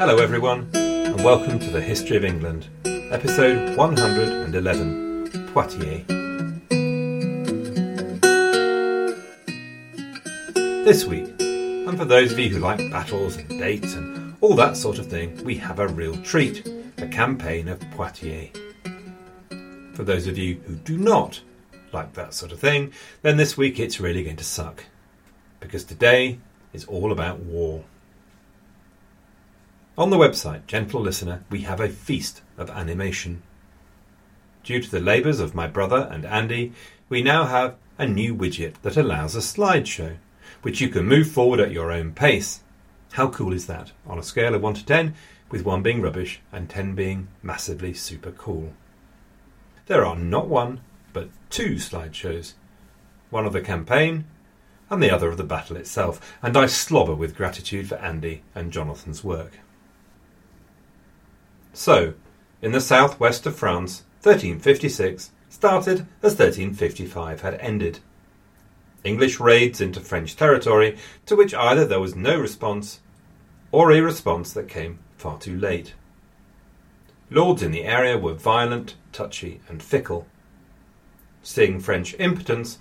Hello, everyone, and welcome to the History of England, episode 111 Poitiers. This week, and for those of you who like battles and dates and all that sort of thing, we have a real treat the campaign of Poitiers. For those of you who do not like that sort of thing, then this week it's really going to suck. Because today is all about war. On the website, gentle listener, we have a feast of animation. Due to the labours of my brother and Andy, we now have a new widget that allows a slideshow, which you can move forward at your own pace. How cool is that? On a scale of 1 to 10, with 1 being rubbish and 10 being massively super cool. There are not one, but two slideshows one of the campaign and the other of the battle itself, and I slobber with gratitude for Andy and Jonathan's work. So, in the southwest of France, 1356 started as 1355 had ended. English raids into French territory to which either there was no response or a response that came far too late. Lords in the area were violent, touchy, and fickle. Seeing French impotence,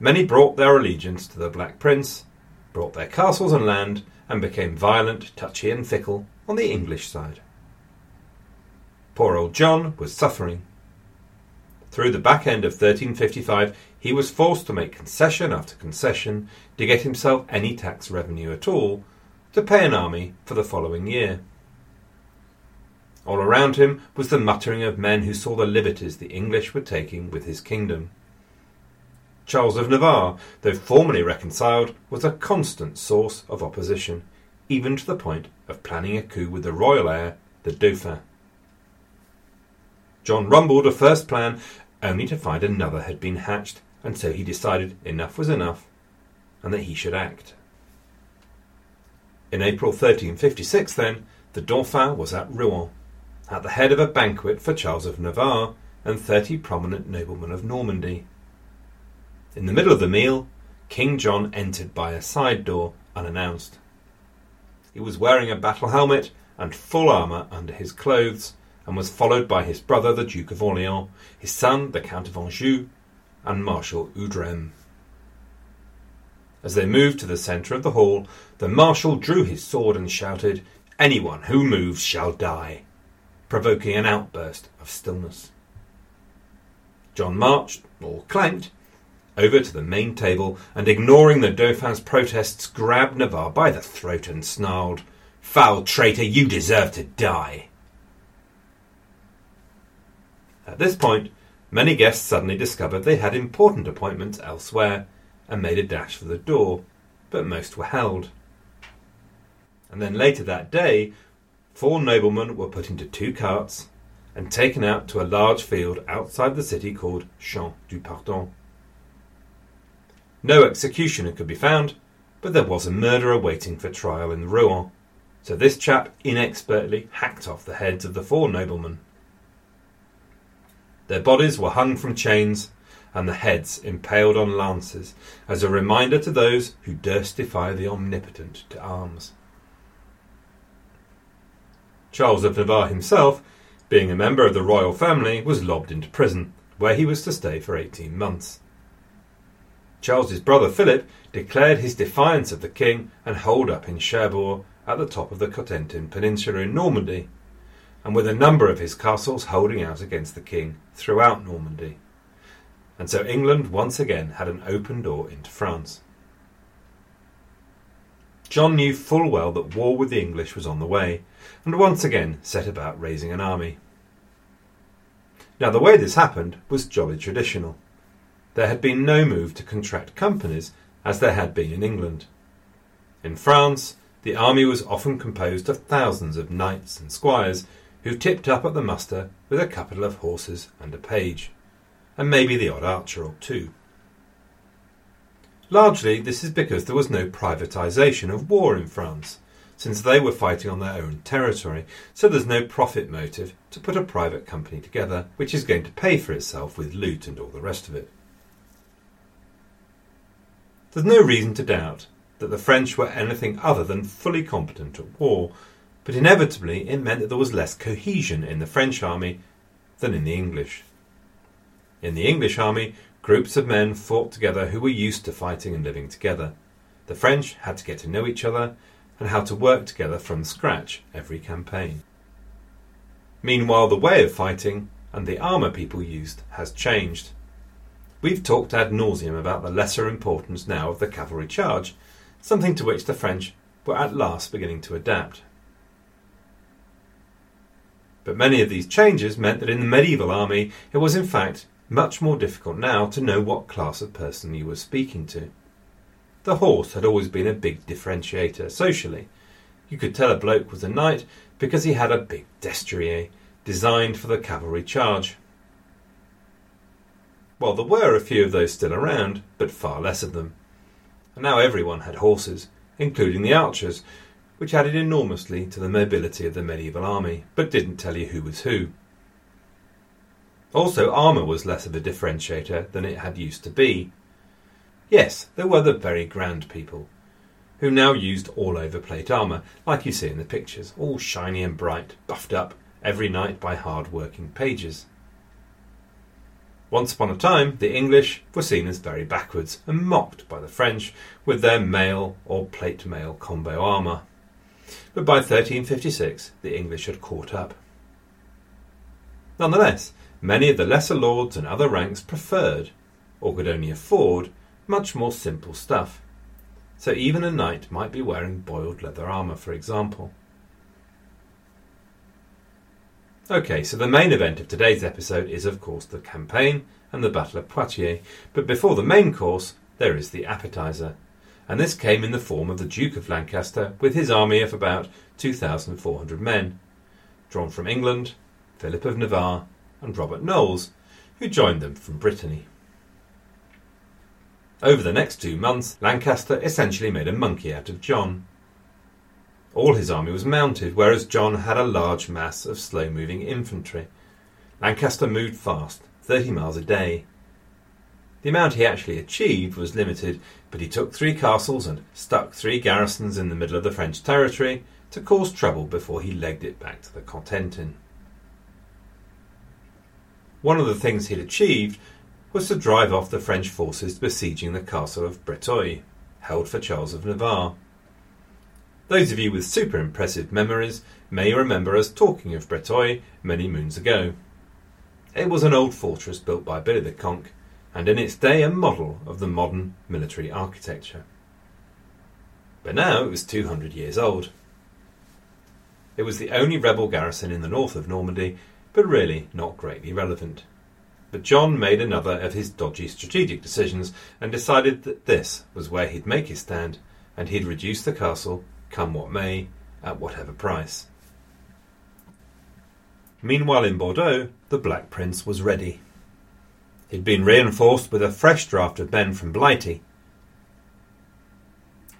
many brought their allegiance to the Black Prince, brought their castles and land, and became violent, touchy, and fickle on the English side. Poor old John was suffering. Through the back end of 1355, he was forced to make concession after concession to get himself any tax revenue at all to pay an army for the following year. All around him was the muttering of men who saw the liberties the English were taking with his kingdom. Charles of Navarre, though formally reconciled, was a constant source of opposition, even to the point of planning a coup with the royal heir, the Dauphin. John rumbled a first plan, only to find another had been hatched, and so he decided enough was enough, and that he should act. In April 1356, then, the Dauphin was at Rouen, at the head of a banquet for Charles of Navarre and thirty prominent noblemen of Normandy. In the middle of the meal, King John entered by a side door, unannounced. He was wearing a battle helmet and full armour under his clothes, and was followed by his brother the Duke of Orleans, his son the Count of Anjou, and Marshal Oudrem. As they moved to the centre of the hall, the Marshal drew his sword and shouted, Anyone who moves shall die, provoking an outburst of stillness. John marched, or clanked, over to the main table and, ignoring the Dauphin's protests, grabbed Navarre by the throat and snarled, Foul traitor, you deserve to die. At this point, many guests suddenly discovered they had important appointments elsewhere and made a dash for the door, but most were held. And then later that day, four noblemen were put into two carts and taken out to a large field outside the city called Champ du Pardon. No executioner could be found, but there was a murderer waiting for trial in Rouen, so this chap inexpertly hacked off the heads of the four noblemen. Their bodies were hung from chains, and the heads impaled on lances, as a reminder to those who durst defy the omnipotent to arms. Charles of Navarre himself, being a member of the royal family, was lobbed into prison, where he was to stay for eighteen months. Charles's brother Philip declared his defiance of the king and holed up in Cherbourg at the top of the Cotentin Peninsula in Normandy, and with a number of his castles holding out against the king throughout Normandy. And so England once again had an open door into France. John knew full well that war with the English was on the way, and once again set about raising an army. Now, the way this happened was jolly traditional. There had been no move to contract companies as there had been in England. In France, the army was often composed of thousands of knights and squires who tipped up at the muster with a couple of horses and a page, and maybe the odd archer or two. Largely, this is because there was no privatisation of war in France, since they were fighting on their own territory, so there's no profit motive to put a private company together which is going to pay for itself with loot and all the rest of it. There's no reason to doubt that the French were anything other than fully competent at war, but inevitably it meant that there was less cohesion in the French army than in the English. In the English army, groups of men fought together who were used to fighting and living together. The French had to get to know each other and how to work together from scratch every campaign. Meanwhile, the way of fighting and the armour people used has changed. We've talked ad nauseum about the lesser importance now of the cavalry charge, something to which the French were at last beginning to adapt. But many of these changes meant that in the medieval army it was in fact much more difficult now to know what class of person you were speaking to. The horse had always been a big differentiator socially. You could tell a bloke was a knight because he had a big destrier designed for the cavalry charge. Well, there were a few of those still around, but far less of them. And now everyone had horses, including the archers, which added enormously to the mobility of the medieval army, but didn't tell you who was who. Also, armour was less of a differentiator than it had used to be. Yes, there were the very grand people, who now used all over plate armour, like you see in the pictures, all shiny and bright, buffed up every night by hard working pages. Once upon a time, the English were seen as very backwards and mocked by the French with their mail or plate mail combo armour. But by 1356, the English had caught up. Nonetheless, Many of the lesser lords and other ranks preferred, or could only afford, much more simple stuff. So even a knight might be wearing boiled leather armour, for example. Okay, so the main event of today's episode is, of course, the campaign and the Battle of Poitiers, but before the main course, there is the appetizer. And this came in the form of the Duke of Lancaster with his army of about 2,400 men, drawn from England, Philip of Navarre, and Robert Knolles, who joined them from Brittany. Over the next two months, Lancaster essentially made a monkey out of John. All his army was mounted, whereas John had a large mass of slow moving infantry. Lancaster moved fast, 30 miles a day. The amount he actually achieved was limited, but he took three castles and stuck three garrisons in the middle of the French territory to cause trouble before he legged it back to the Cotentin. One of the things he'd achieved was to drive off the French forces besieging the castle of Breteuil, held for Charles of Navarre. Those of you with super impressive memories may remember us talking of Breteuil many moons ago. It was an old fortress built by Billy the Conk, and in its day a model of the modern military architecture. But now it was 200 years old. It was the only rebel garrison in the north of Normandy but really not greatly relevant. but John made another of his dodgy strategic decisions and decided that this was where he'd make his stand, and he'd reduce the castle, come what may, at whatever price. Meanwhile, in Bordeaux, the Black Prince was ready. He'd been reinforced with a fresh draft of men from Blighty.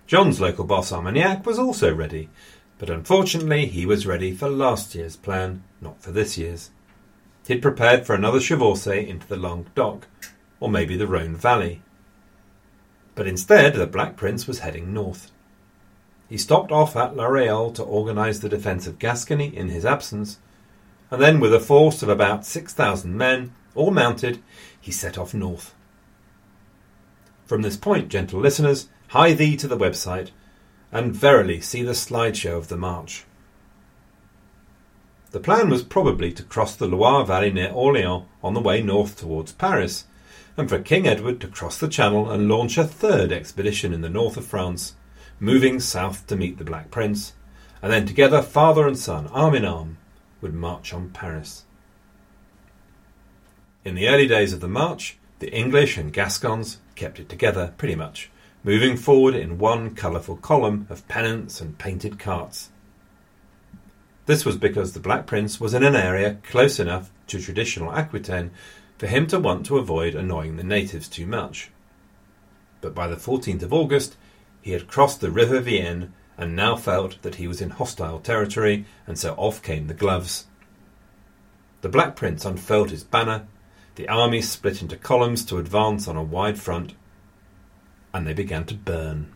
John's local boss Armagnac was also ready, but unfortunately he was ready for last year's plan, not for this year's. He'd prepared for another chevauchée into the Languedoc, or maybe the Rhone Valley. But instead, the Black Prince was heading north. He stopped off at La Réole to organise the defence of Gascony in his absence, and then, with a force of about 6,000 men, all mounted, he set off north. From this point, gentle listeners, hie thee to the website, and verily see the slideshow of the march. The plan was probably to cross the Loire Valley near Orleans on the way north towards Paris, and for King Edward to cross the Channel and launch a third expedition in the north of France, moving south to meet the Black Prince, and then together, father and son, arm in arm, would march on Paris. In the early days of the march, the English and Gascons kept it together pretty much, moving forward in one colourful column of pennants and painted carts. This was because the Black Prince was in an area close enough to traditional Aquitaine for him to want to avoid annoying the natives too much. But by the 14th of August, he had crossed the River Vienne and now felt that he was in hostile territory, and so off came the gloves. The Black Prince unfurled his banner, the army split into columns to advance on a wide front, and they began to burn.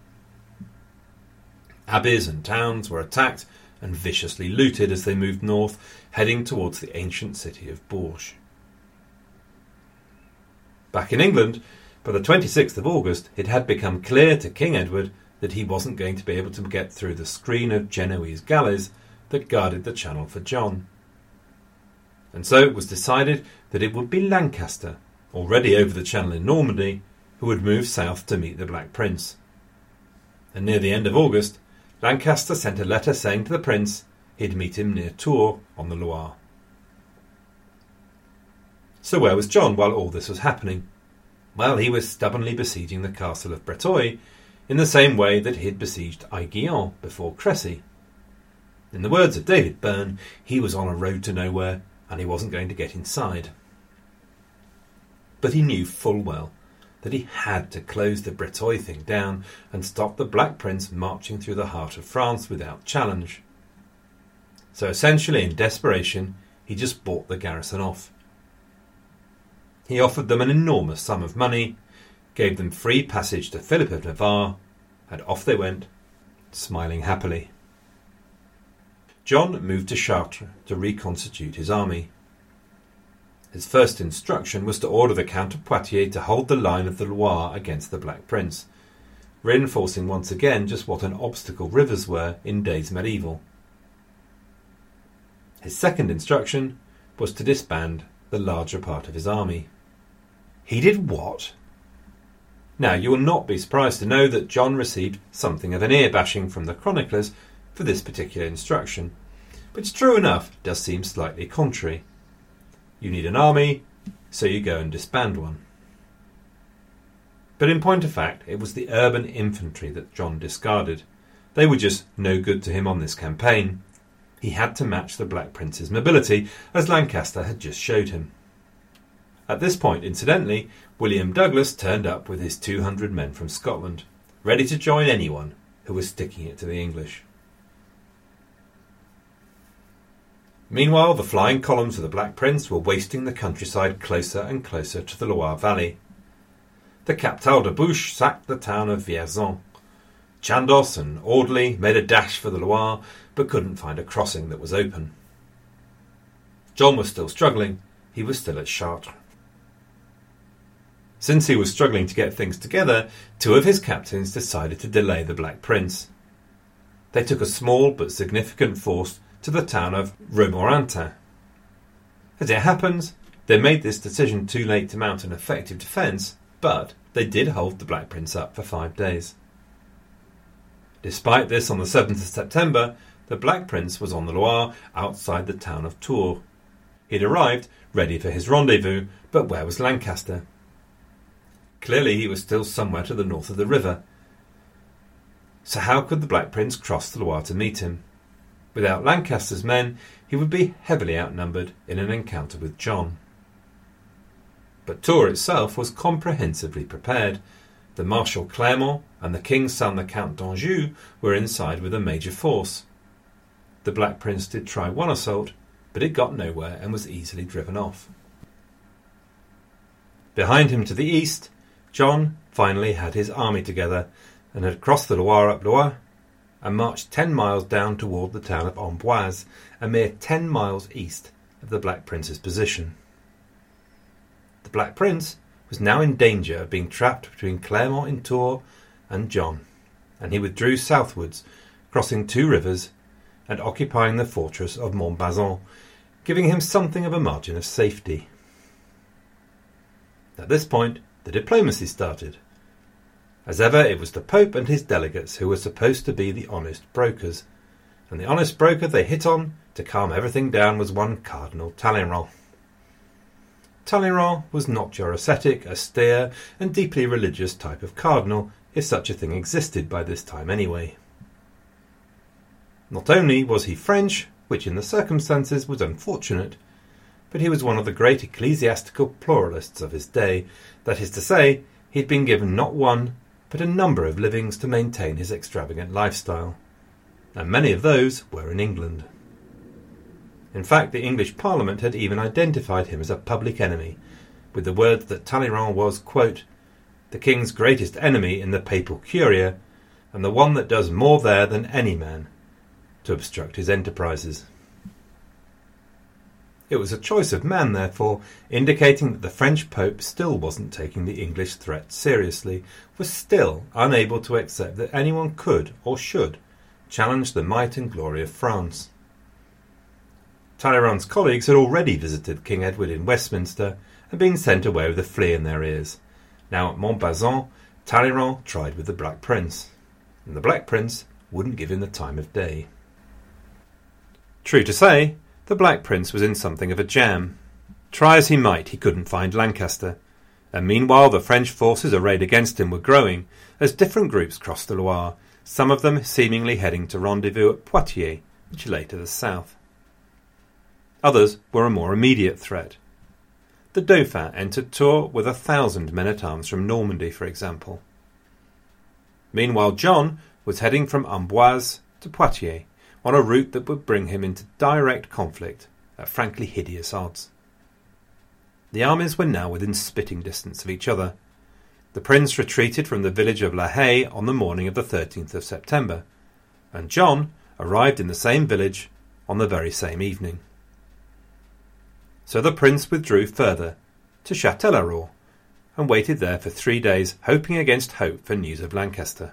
Abbeys and towns were attacked and viciously looted as they moved north, heading towards the ancient city of Bourges. Back in England, by the 26th of August, it had become clear to King Edward that he wasn't going to be able to get through the screen of Genoese galleys that guarded the channel for John. And so it was decided that it would be Lancaster, already over the channel in Normandy, who would move south to meet the Black Prince. And near the end of August, Lancaster sent a letter saying to the prince he'd meet him near Tours on the Loire. So where was John while all this was happening? Well, he was stubbornly besieging the castle of Breteuil in the same way that he had besieged Aiguillon before Crécy. In the words of David Byrne, he was on a road to nowhere and he wasn't going to get inside. But he knew full well that he had to close the Breteuil thing down and stop the Black Prince marching through the heart of France without challenge. So essentially, in desperation, he just bought the garrison off. He offered them an enormous sum of money, gave them free passage to Philip of Navarre, and off they went, smiling happily. John moved to Chartres to reconstitute his army. His first instruction was to order the Count of Poitiers to hold the line of the Loire against the Black Prince, reinforcing once again just what an obstacle rivers were in days medieval. His second instruction was to disband the larger part of his army. He did what? Now, you will not be surprised to know that John received something of an ear bashing from the chroniclers for this particular instruction, which, true enough, does seem slightly contrary. You need an army, so you go and disband one. But in point of fact, it was the urban infantry that John discarded. They were just no good to him on this campaign. He had to match the Black Prince's mobility, as Lancaster had just showed him. At this point, incidentally, William Douglas turned up with his 200 men from Scotland, ready to join anyone who was sticking it to the English. Meanwhile, the flying columns of the Black Prince were wasting the countryside closer and closer to the Loire Valley. The Captal de Buch sacked the town of Vierzon. Chandos and Audley made a dash for the Loire, but couldn't find a crossing that was open. John was still struggling. He was still at Chartres. Since he was struggling to get things together, two of his captains decided to delay the Black Prince. They took a small but significant force to the town of Romorantin. As it happens, they made this decision too late to mount an effective defence, but they did hold the Black Prince up for five days. Despite this, on the 7th of September, the Black Prince was on the Loire outside the town of Tours. He'd arrived, ready for his rendezvous, but where was Lancaster? Clearly he was still somewhere to the north of the river. So how could the Black Prince cross the Loire to meet him? Without Lancaster's men, he would be heavily outnumbered in an encounter with John. But Tours itself was comprehensively prepared. The Marshal Clermont and the King's son, the Count d'Anjou, were inside with a major force. The Black Prince did try one assault, but it got nowhere and was easily driven off. Behind him to the east, John finally had his army together and had crossed the Loire up Loire and marched ten miles down toward the town of Amboise, a mere ten miles east of the Black Prince's position. The Black Prince was now in danger of being trapped between Clermont in Tours and John, and he withdrew southwards, crossing two rivers and occupying the fortress of Montbazon, giving him something of a margin of safety. At this point, the diplomacy started. As ever, it was the Pope and his delegates who were supposed to be the honest brokers, and the honest broker they hit on to calm everything down was one Cardinal Talleyrand. Talleyrand was not your ascetic, austere, and deeply religious type of cardinal, if such a thing existed by this time anyway. Not only was he French, which in the circumstances was unfortunate, but he was one of the great ecclesiastical pluralists of his day, that is to say, he had been given not one, but a number of livings to maintain his extravagant lifestyle, and many of those were in England. In fact, the English Parliament had even identified him as a public enemy, with the words that Talleyrand was, quote, the king's greatest enemy in the papal curia, and the one that does more there than any man to obstruct his enterprises. It was a choice of man, therefore, indicating that the French Pope still wasn't taking the English threat seriously, was still unable to accept that anyone could or should challenge the might and glory of France. Talleyrand's colleagues had already visited King Edward in Westminster and been sent away with a flea in their ears. Now at Montbazon, Talleyrand tried with the Black Prince, and the Black Prince wouldn't give him the time of day. True to say, the Black Prince was in something of a jam. Try as he might, he couldn't find Lancaster. And meanwhile, the French forces arrayed against him were growing as different groups crossed the Loire, some of them seemingly heading to rendezvous at Poitiers, which lay to the south. Others were a more immediate threat. The Dauphin entered Tours with a thousand men at arms from Normandy, for example. Meanwhile, John was heading from Amboise to Poitiers, on a route that would bring him into direct conflict at frankly hideous odds. The armies were now within spitting distance of each other. The prince retreated from the village of La Haye on the morning of the 13th of September, and John arrived in the same village on the very same evening. So the prince withdrew further to Châtellerault and waited there for three days, hoping against hope for news of Lancaster.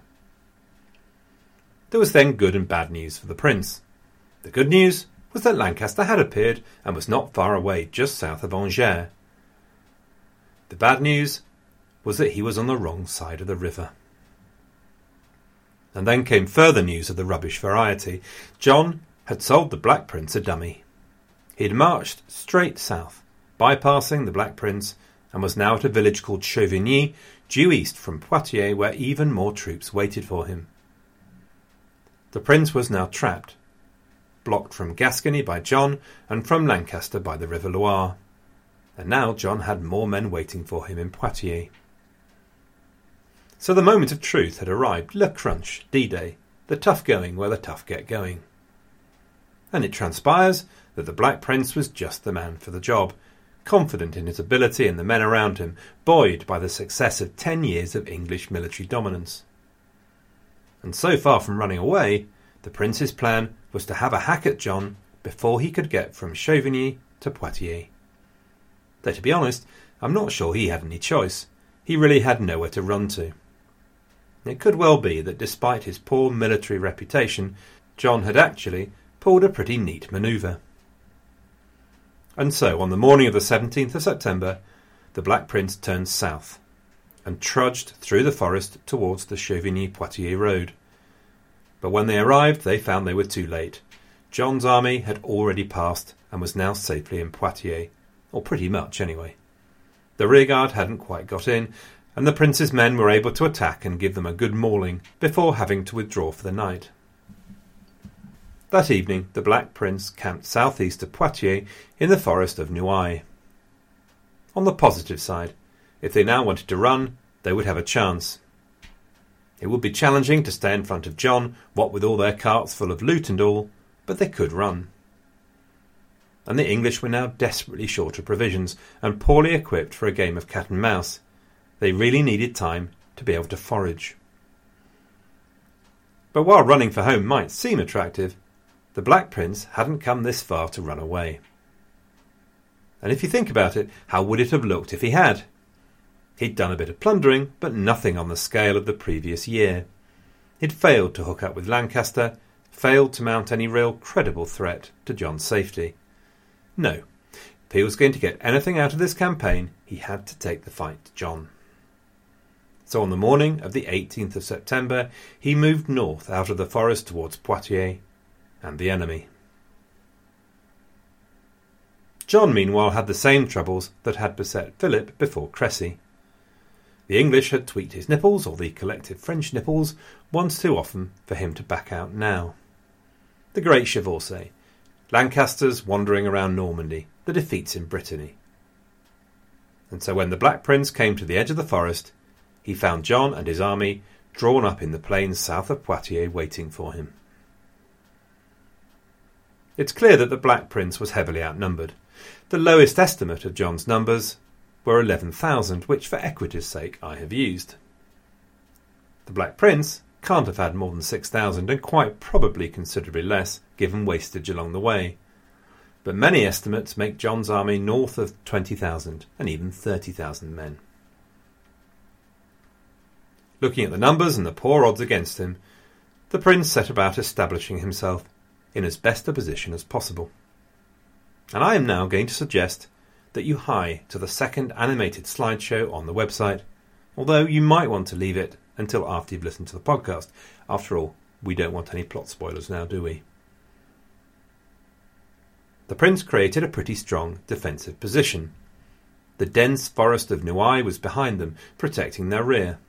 There was then good and bad news for the prince. The good news was that Lancaster had appeared and was not far away, just south of Angers. The bad news was that he was on the wrong side of the river. And then came further news of the rubbish variety. John had sold the Black Prince a dummy. He had marched straight south, bypassing the Black Prince, and was now at a village called Chauvigny, due east from Poitiers, where even more troops waited for him. The prince was now trapped, blocked from Gascony by John and from Lancaster by the River Loire. And now John had more men waiting for him in Poitiers. So the moment of truth had arrived, le crunch, D-Day, the tough going where the tough get going. And it transpires that the Black Prince was just the man for the job, confident in his ability and the men around him, buoyed by the success of ten years of English military dominance and so far from running away, the prince's plan was to have a hack at John before he could get from Chauvigny to Poitiers. Though to be honest, I'm not sure he had any choice. He really had nowhere to run to. It could well be that despite his poor military reputation, John had actually pulled a pretty neat manoeuvre. And so, on the morning of the 17th of September, the Black Prince turned south, and trudged through the forest towards the Chauvigny Poitiers road. But when they arrived, they found they were too late. John's army had already passed and was now safely in Poitiers, or pretty much anyway. The rearguard hadn't quite got in, and the prince's men were able to attack and give them a good mauling before having to withdraw for the night. That evening, the Black Prince camped southeast of Poitiers in the forest of Nouaille. On the positive side, if they now wanted to run, they would have a chance. It would be challenging to stay in front of John, what with all their carts full of loot and all, but they could run. And the English were now desperately short of provisions and poorly equipped for a game of cat and mouse. They really needed time to be able to forage. But while running for home might seem attractive, the Black Prince hadn't come this far to run away. And if you think about it, how would it have looked if he had? He'd done a bit of plundering, but nothing on the scale of the previous year. He'd failed to hook up with Lancaster, failed to mount any real credible threat to John's safety. No, if he was going to get anything out of this campaign, he had to take the fight to John. So on the morning of the 18th of September, he moved north out of the forest towards Poitiers and the enemy. John, meanwhile, had the same troubles that had beset Philip before Crécy. The English had tweaked his nipples, or the collective French nipples, once too often for him to back out now. The great Chevauchée, Lancaster's wandering around Normandy, the defeats in Brittany. And so when the Black Prince came to the edge of the forest, he found John and his army drawn up in the plains south of Poitiers waiting for him. It's clear that the Black Prince was heavily outnumbered. The lowest estimate of John's numbers were 11,000, which for equity's sake I have used. The Black Prince can't have had more than 6,000 and quite probably considerably less given wastage along the way. But many estimates make John's army north of 20,000 and even 30,000 men. Looking at the numbers and the poor odds against him, the prince set about establishing himself in as best a position as possible. And I am now going to suggest that you hie to the second animated slideshow on the website, although you might want to leave it until after you've listened to the podcast. After all, we don't want any plot spoilers now, do we? The prince created a pretty strong defensive position. The dense forest of Nouaille was behind them, protecting their rear.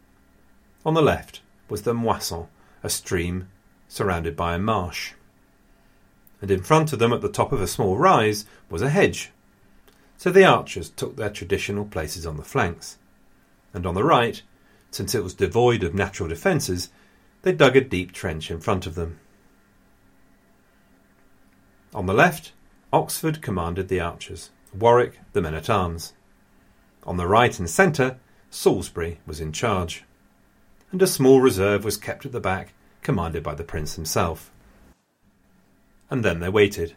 On the left was the Moisson, a stream surrounded by a marsh. And in front of them, at the top of a small rise, was a hedge so the archers took their traditional places on the flanks. And on the right, since it was devoid of natural defences, they dug a deep trench in front of them. On the left, Oxford commanded the archers, Warwick the men at arms. On the right and centre, Salisbury was in charge. And a small reserve was kept at the back, commanded by the prince himself. And then they waited.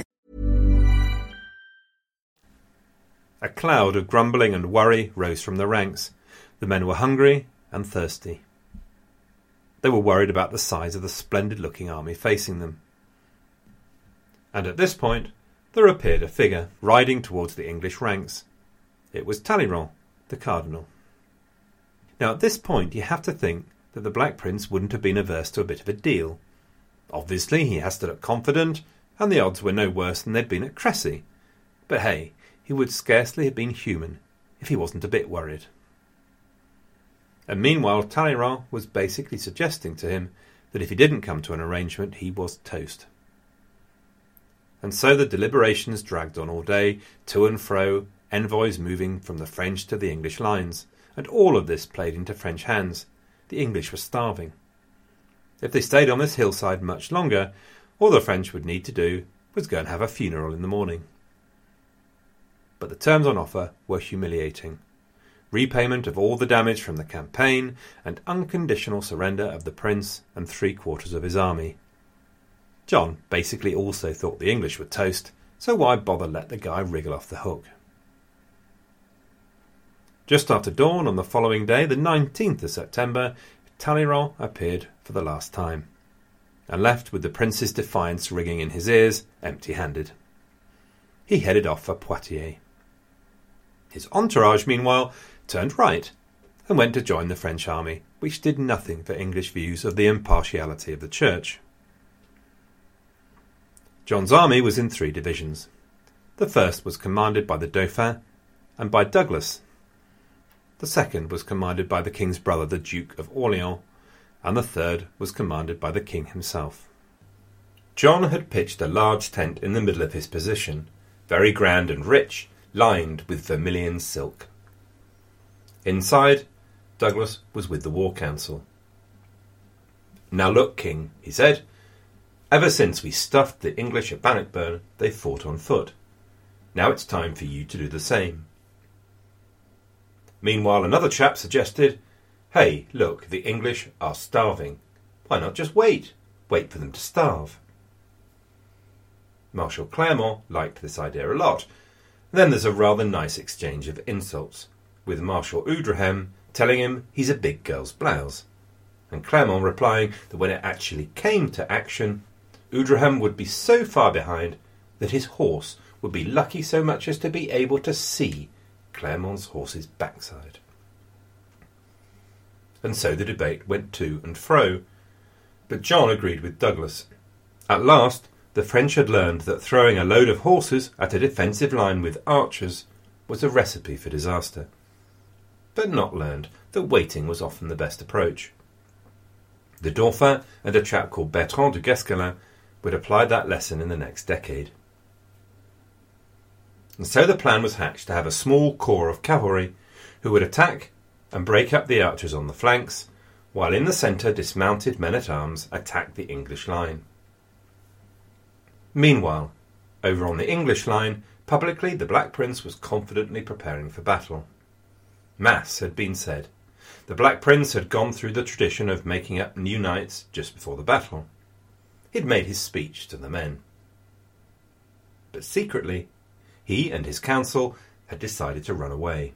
A cloud of grumbling and worry rose from the ranks. The men were hungry and thirsty. They were worried about the size of the splendid looking army facing them. And at this point, there appeared a figure riding towards the English ranks. It was Talleyrand, the Cardinal. Now, at this point, you have to think that the Black Prince wouldn't have been averse to a bit of a deal. Obviously, he has to look confident, and the odds were no worse than they'd been at Crécy. But hey, he would scarcely have been human if he wasn't a bit worried. And meanwhile, Talleyrand was basically suggesting to him that if he didn't come to an arrangement, he was toast. And so the deliberations dragged on all day, to and fro, envoys moving from the French to the English lines, and all of this played into French hands. The English were starving. If they stayed on this hillside much longer, all the French would need to do was go and have a funeral in the morning. But the terms on offer were humiliating repayment of all the damage from the campaign, and unconditional surrender of the prince and three quarters of his army. John basically also thought the English were toast, so why bother let the guy wriggle off the hook? Just after dawn on the following day, the 19th of September, Talleyrand appeared for the last time, and left with the prince's defiance ringing in his ears, empty handed. He headed off for Poitiers. His entourage, meanwhile, turned right and went to join the French army, which did nothing for English views of the impartiality of the Church. John's army was in three divisions. The first was commanded by the Dauphin and by Douglas. The second was commanded by the king's brother, the Duke of Orleans, and the third was commanded by the king himself. John had pitched a large tent in the middle of his position, very grand and rich, lined with vermilion silk. Inside, Douglas was with the War Council. Now look, King, he said. Ever since we stuffed the English at Bannockburn, they've fought on foot. Now it's time for you to do the same. Meanwhile, another chap suggested, Hey, look, the English are starving. Why not just wait? Wait for them to starve. Marshal Clermont liked this idea a lot. Then there's a rather nice exchange of insults with Marshal Oudrihem telling him he's a big girl's blouse, and Clermont replying that when it actually came to action, Oudrihem would be so far behind that his horse would be lucky so much as to be able to see Clermont's horse's backside. And so the debate went to and fro, but John agreed with Douglas. At last, the French had learned that throwing a load of horses at a defensive line with archers was a recipe for disaster but not learned that waiting was often the best approach. The Dauphin and a chap called Bertrand du Guesclin would apply that lesson in the next decade. And so the plan was hatched to have a small corps of cavalry who would attack and break up the archers on the flanks, while in the centre dismounted men at arms attacked the English line. Meanwhile, over on the English line, publicly the Black Prince was confidently preparing for battle. Mass had been said. The Black Prince had gone through the tradition of making up new knights just before the battle. He'd made his speech to the men. But secretly, he and his council had decided to run away.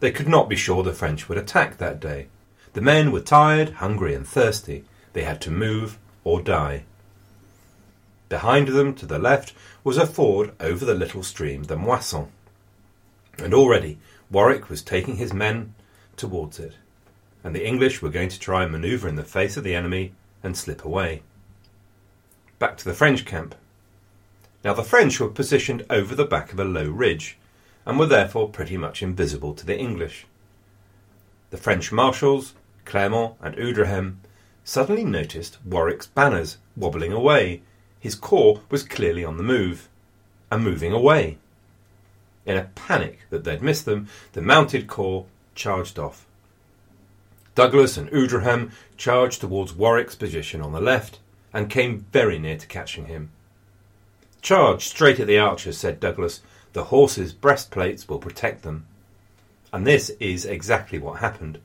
They could not be sure the French would attack that day. The men were tired, hungry, and thirsty. They had to move or die. Behind them, to the left, was a ford over the little stream, the Moisson. And already Warwick was taking his men towards it, and the English were going to try and manoeuvre in the face of the enemy and slip away. Back to the French camp. Now the French were positioned over the back of a low ridge, and were therefore pretty much invisible to the English. The French marshals, Clermont and Oudrihem, suddenly noticed Warwick's banners wobbling away. His corps was clearly on the move, and moving away. In a panic that they'd missed them, the mounted corps charged off. Douglas and Oudrihem charged towards Warwick's position on the left and came very near to catching him. Charge straight at the archers, said Douglas. The horses' breastplates will protect them. And this is exactly what happened.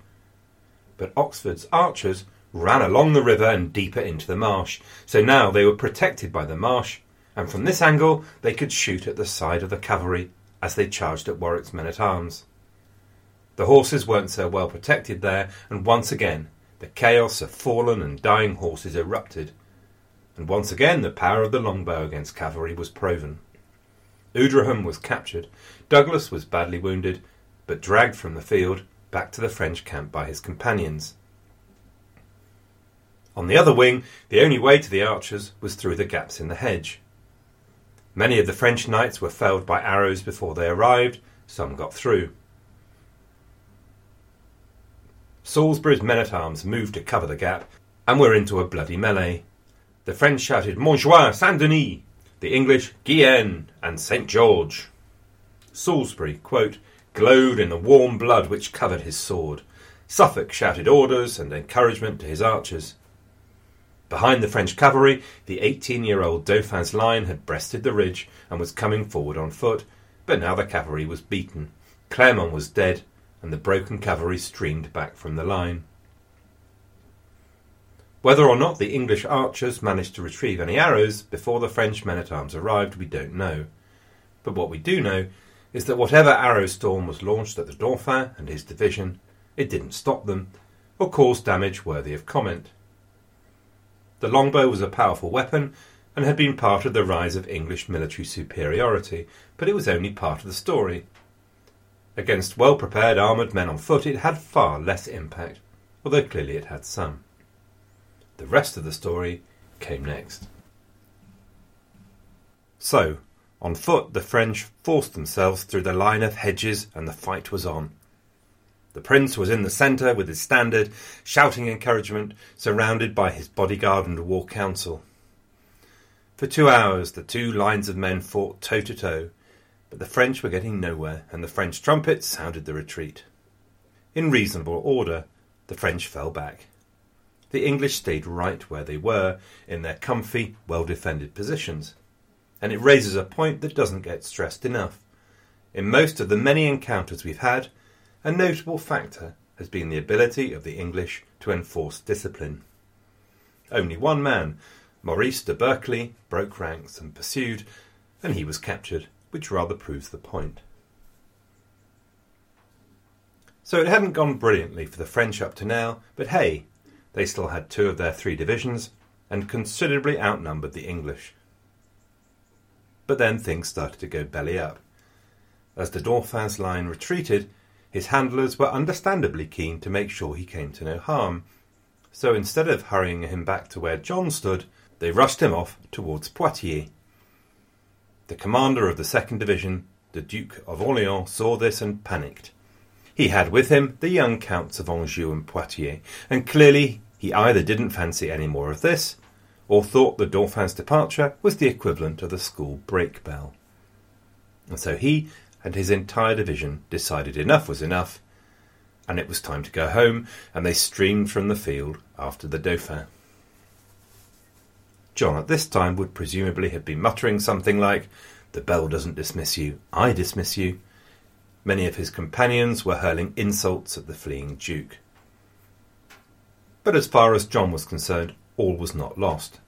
But Oxford's archers ran along the river and deeper into the marsh, so now they were protected by the marsh, and from this angle they could shoot at the side of the cavalry as they charged at Warwick's men at arms. The horses weren't so well protected there, and once again the chaos of fallen and dying horses erupted, and once again the power of the longbow against cavalry was proven. Oudrihem was captured, Douglas was badly wounded, but dragged from the field back to the French camp by his companions. On the other wing, the only way to the archers was through the gaps in the hedge. Many of the French knights were felled by arrows before they arrived, some got through. Salisbury's men at arms moved to cover the gap and were into a bloody melee. The French shouted Montjoie, Saint Denis, the English Guienne and St George. Salisbury, quote, glowed in the warm blood which covered his sword. Suffolk shouted orders and encouragement to his archers. Behind the French cavalry, the 18 year old Dauphin's line had breasted the ridge and was coming forward on foot, but now the cavalry was beaten. Clermont was dead, and the broken cavalry streamed back from the line. Whether or not the English archers managed to retrieve any arrows before the French men at arms arrived, we don't know. But what we do know is that whatever arrow storm was launched at the Dauphin and his division, it didn't stop them or cause damage worthy of comment. The longbow was a powerful weapon and had been part of the rise of English military superiority, but it was only part of the story. Against well prepared armoured men on foot, it had far less impact, although clearly it had some. The rest of the story came next. So, on foot, the French forced themselves through the line of hedges, and the fight was on. The prince was in the centre with his standard, shouting encouragement, surrounded by his bodyguard and war council. For two hours the two lines of men fought toe to toe, but the French were getting nowhere, and the French trumpets sounded the retreat. In reasonable order, the French fell back. The English stayed right where they were, in their comfy, well defended positions. And it raises a point that doesn't get stressed enough. In most of the many encounters we've had, a notable factor has been the ability of the English to enforce discipline. Only one man, Maurice de Berkeley, broke ranks and pursued, and he was captured, which rather proves the point. So it hadn't gone brilliantly for the French up to now, but hey, they still had two of their three divisions and considerably outnumbered the English. But then things started to go belly up. As the Dauphin's line retreated, his handlers were understandably keen to make sure he came to no harm, so instead of hurrying him back to where John stood, they rushed him off towards Poitiers. The commander of the second division, the Duke of Orleans, saw this and panicked. He had with him the young counts of Anjou and Poitiers, and clearly he either didn't fancy any more of this, or thought the Dauphin's departure was the equivalent of the school break bell. And so he and his entire division decided enough was enough, and it was time to go home, and they streamed from the field after the Dauphin. John at this time would presumably have been muttering something like, The bell doesn't dismiss you, I dismiss you. Many of his companions were hurling insults at the fleeing Duke. But as far as John was concerned, all was not lost.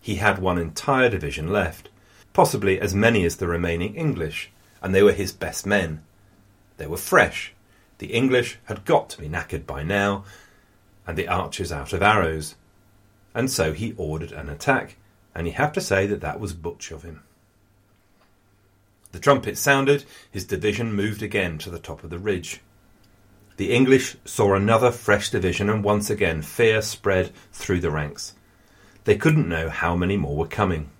He had one entire division left, possibly as many as the remaining English, and they were his best men. They were fresh. The English had got to be knackered by now, and the archers out of arrows. And so he ordered an attack, and you have to say that that was butch of him. The trumpet sounded, his division moved again to the top of the ridge. The English saw another fresh division, and once again fear spread through the ranks. They couldn't know how many more were coming.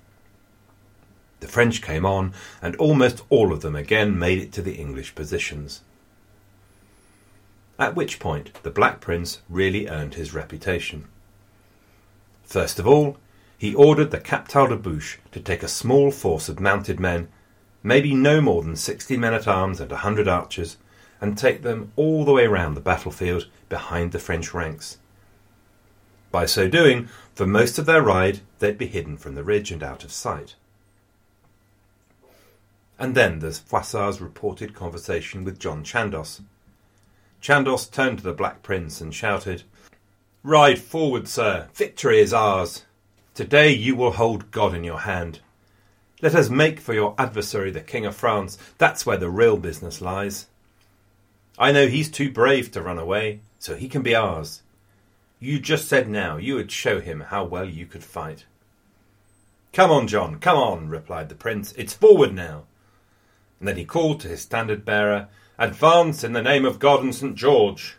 The French came on, and almost all of them again made it to the English positions. At which point the Black Prince really earned his reputation. First of all, he ordered the Captal de Buch to take a small force of mounted men, maybe no more than sixty men at arms and a hundred archers, and take them all the way round the battlefield behind the French ranks. By so doing, for most of their ride, they'd be hidden from the ridge and out of sight. And then there's Froissart's reported conversation with John Chandos. Chandos turned to the Black Prince and shouted, Ride forward, sir. Victory is ours. Today you will hold God in your hand. Let us make for your adversary the King of France. That's where the real business lies. I know he's too brave to run away, so he can be ours. You just said now you would show him how well you could fight. Come on, John, come on, replied the prince. It's forward now and then he called to his standard bearer, Advance in the name of God and St. George!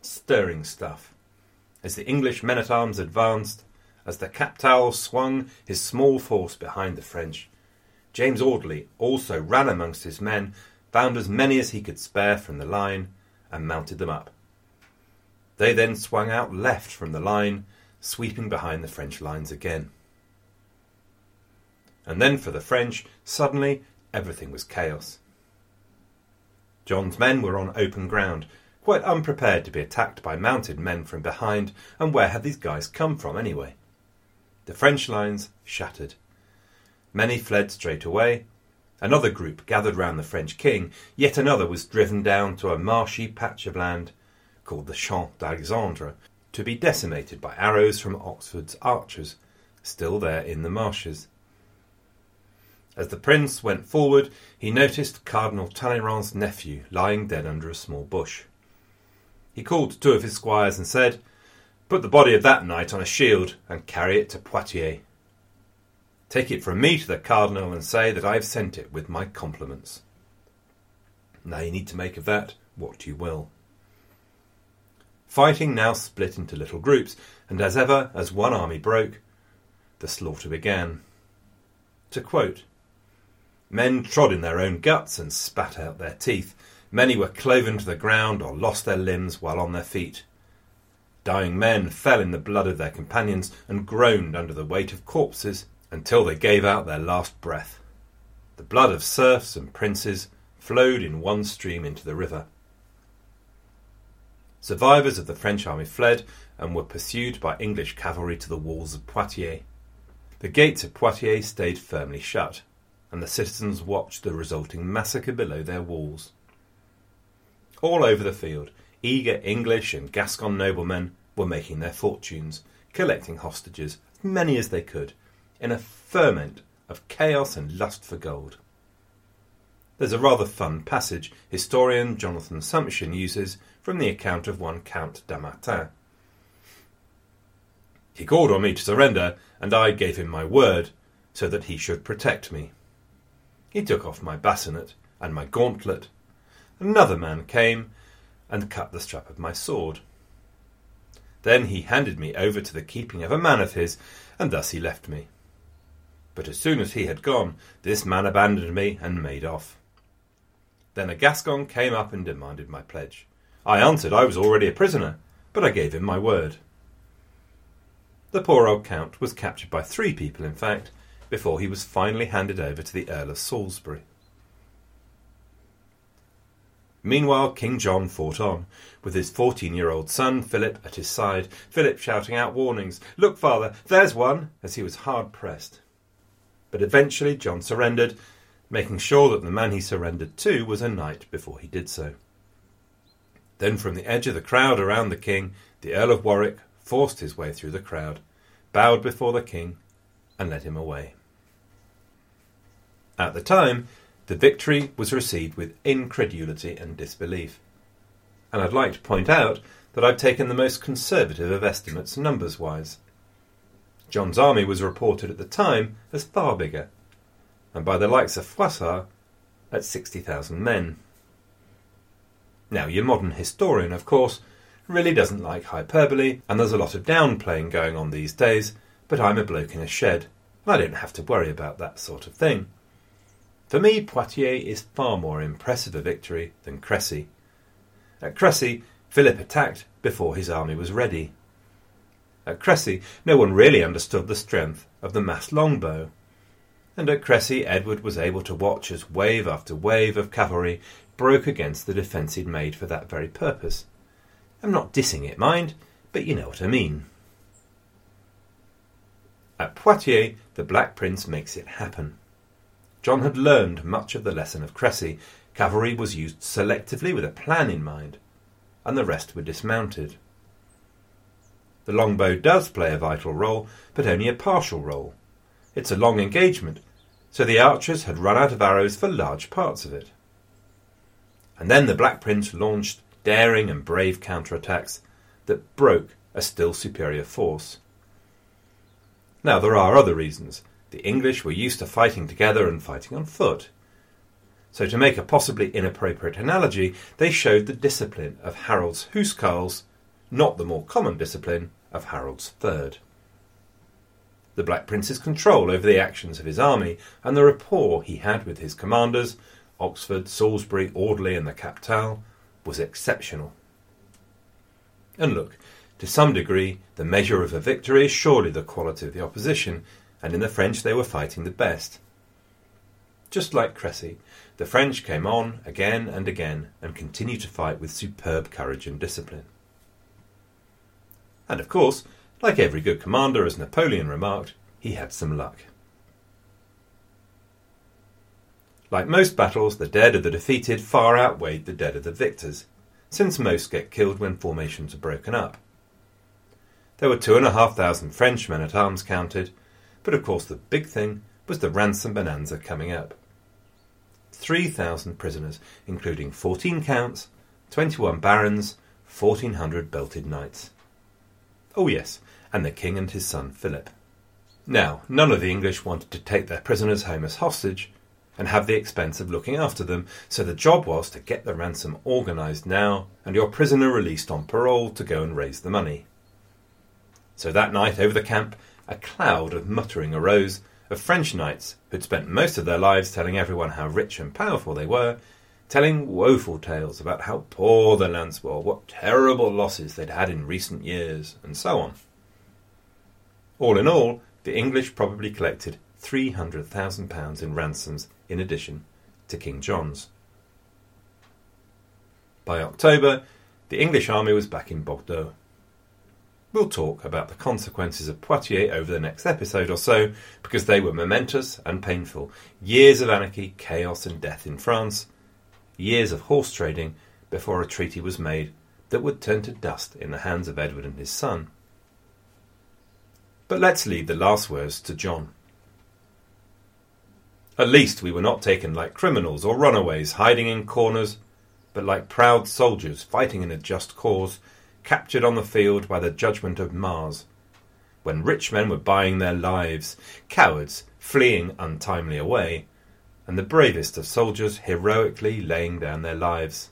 Stirring stuff. As the English men at arms advanced, as the Captal swung his small force behind the French, James Audley also ran amongst his men, found as many as he could spare from the line, and mounted them up. They then swung out left from the line, sweeping behind the French lines again. And then for the French, suddenly everything was chaos. John's men were on open ground, quite unprepared to be attacked by mounted men from behind, and where had these guys come from anyway? The French lines shattered. Many fled straight away. Another group gathered round the French king. Yet another was driven down to a marshy patch of land called the Champ d'Alexandre to be decimated by arrows from Oxford's archers, still there in the marshes. As the prince went forward, he noticed Cardinal Talleyrand's nephew lying dead under a small bush. He called two of his squires and said, Put the body of that knight on a shield and carry it to Poitiers. Take it from me to the cardinal and say that I have sent it with my compliments. Now you need to make of that what you will. Fighting now split into little groups, and as ever, as one army broke, the slaughter began. To quote, Men trod in their own guts and spat out their teeth. Many were cloven to the ground or lost their limbs while on their feet. Dying men fell in the blood of their companions and groaned under the weight of corpses until they gave out their last breath. The blood of serfs and princes flowed in one stream into the river. Survivors of the French army fled and were pursued by English cavalry to the walls of Poitiers. The gates of Poitiers stayed firmly shut, and the citizens watched the resulting massacre below their walls. All over the field, eager English and Gascon noblemen were making their fortunes, collecting hostages, as many as they could, in a ferment of chaos and lust for gold. There's a rather fun passage historian Jonathan Sumption uses from the account of one Count Dammartin. He called on me to surrender, and I gave him my word, so that he should protect me. He took off my bascinet and my gauntlet. Another man came and cut the strap of my sword. Then he handed me over to the keeping of a man of his, and thus he left me. But as soon as he had gone, this man abandoned me and made off. Then a Gascon came up and demanded my pledge. I answered I was already a prisoner, but I gave him my word. The poor old Count was captured by three people, in fact, before he was finally handed over to the Earl of Salisbury. Meanwhile, King John fought on, with his fourteen year old son, Philip, at his side, Philip shouting out warnings Look, father, there's one! as he was hard pressed. But eventually John surrendered, making sure that the man he surrendered to was a knight before he did so. Then, from the edge of the crowd around the king, the Earl of Warwick forced his way through the crowd, bowed before the king, and led him away. At the time, the victory was received with incredulity and disbelief. And I'd like to point out that I've taken the most conservative of estimates numbers wise. John's army was reported at the time as far bigger, and by the likes of Froissart at 60,000 men. Now, your modern historian, of course, really doesn't like hyperbole, and there's a lot of downplaying going on these days, but I'm a bloke in a shed, and I don't have to worry about that sort of thing. For me, Poitiers is far more impressive a victory than Crecy. At Crecy, Philip attacked before his army was ready. At Crecy, no one really understood the strength of the massed longbow. And at Crecy, Edward was able to watch as wave after wave of cavalry broke against the defence he'd made for that very purpose. I'm not dissing it, mind, but you know what I mean. At Poitiers, the Black Prince makes it happen. John had learned much of the lesson of Crécy. Cavalry was used selectively with a plan in mind, and the rest were dismounted. The longbow does play a vital role, but only a partial role. It's a long engagement, so the archers had run out of arrows for large parts of it. And then the Black Prince launched daring and brave counterattacks that broke a still superior force. Now, there are other reasons. The English were used to fighting together and fighting on foot. So, to make a possibly inappropriate analogy, they showed the discipline of Harold's huscarls, not the more common discipline of Harold's fyrd. The Black Prince's control over the actions of his army and the rapport he had with his commanders, Oxford, Salisbury, Audley, and the Captal, was exceptional. And look, to some degree, the measure of a victory is surely the quality of the opposition, and in the French they were fighting the best. Just like Crécy, the French came on again and again and continued to fight with superb courage and discipline. And of course, like every good commander, as Napoleon remarked, he had some luck. Like most battles, the dead of the defeated far outweighed the dead of the victors, since most get killed when formations are broken up. There were two and a half thousand French men at arms counted, but of course the big thing was the ransom bonanza coming up. 3,000 prisoners, including 14 counts, 21 barons, 1,400 belted knights. Oh, yes, and the king and his son Philip. Now, none of the English wanted to take their prisoners home as hostage and have the expense of looking after them, so the job was to get the ransom organised now and your prisoner released on parole to go and raise the money. So that night over the camp, a cloud of muttering arose of French knights who'd spent most of their lives telling everyone how rich and powerful they were, telling woeful tales about how poor the lands were, what terrible losses they'd had in recent years, and so on. All in all, the English probably collected £300,000 in ransoms in addition to King John's. By October, the English army was back in Bordeaux. We'll talk about the consequences of Poitiers over the next episode or so, because they were momentous and painful. Years of anarchy, chaos, and death in France. Years of horse trading before a treaty was made that would turn to dust in the hands of Edward and his son. But let's leave the last words to John. At least we were not taken like criminals or runaways hiding in corners, but like proud soldiers fighting in a just cause captured on the field by the judgment of Mars, when rich men were buying their lives, cowards fleeing untimely away, and the bravest of soldiers heroically laying down their lives.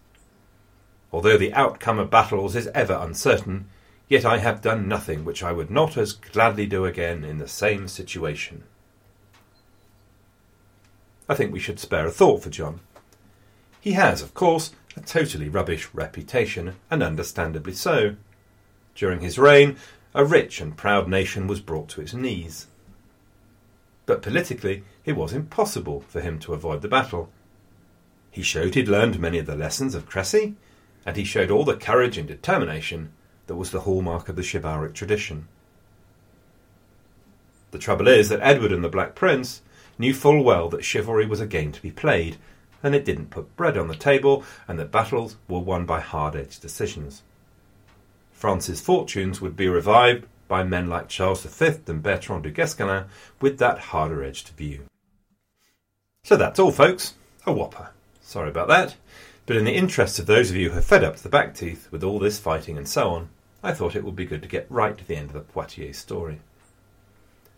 Although the outcome of battles is ever uncertain, yet I have done nothing which I would not as gladly do again in the same situation. I think we should spare a thought for John. He has, of course, a totally rubbish reputation, and understandably so. During his reign, a rich and proud nation was brought to its knees. But politically, it was impossible for him to avoid the battle. He showed he'd learned many of the lessons of Crécy, and he showed all the courage and determination that was the hallmark of the chivalric tradition. The trouble is that Edward and the Black Prince knew full well that chivalry was a game to be played, and it didn't put bread on the table, and that battles were won by hard edged decisions. France's fortunes would be revived by men like Charles V and Bertrand du Guesclin with that harder edged view. So that's all, folks. A whopper. Sorry about that. But in the interest of those of you who are fed up to the back teeth with all this fighting and so on, I thought it would be good to get right to the end of the Poitiers story.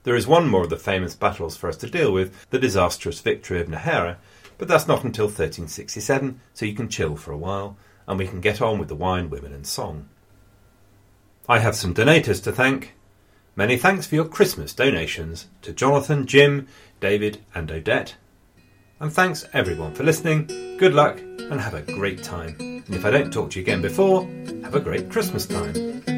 There is one more of the famous battles for us to deal with, the disastrous victory of Nájera, but that's not until 1367, so you can chill for a while, and we can get on with the wine, women, and song. I have some donators to thank. Many thanks for your Christmas donations to Jonathan, Jim, David, and Odette. And thanks everyone for listening. Good luck and have a great time. And if I don't talk to you again before, have a great Christmas time.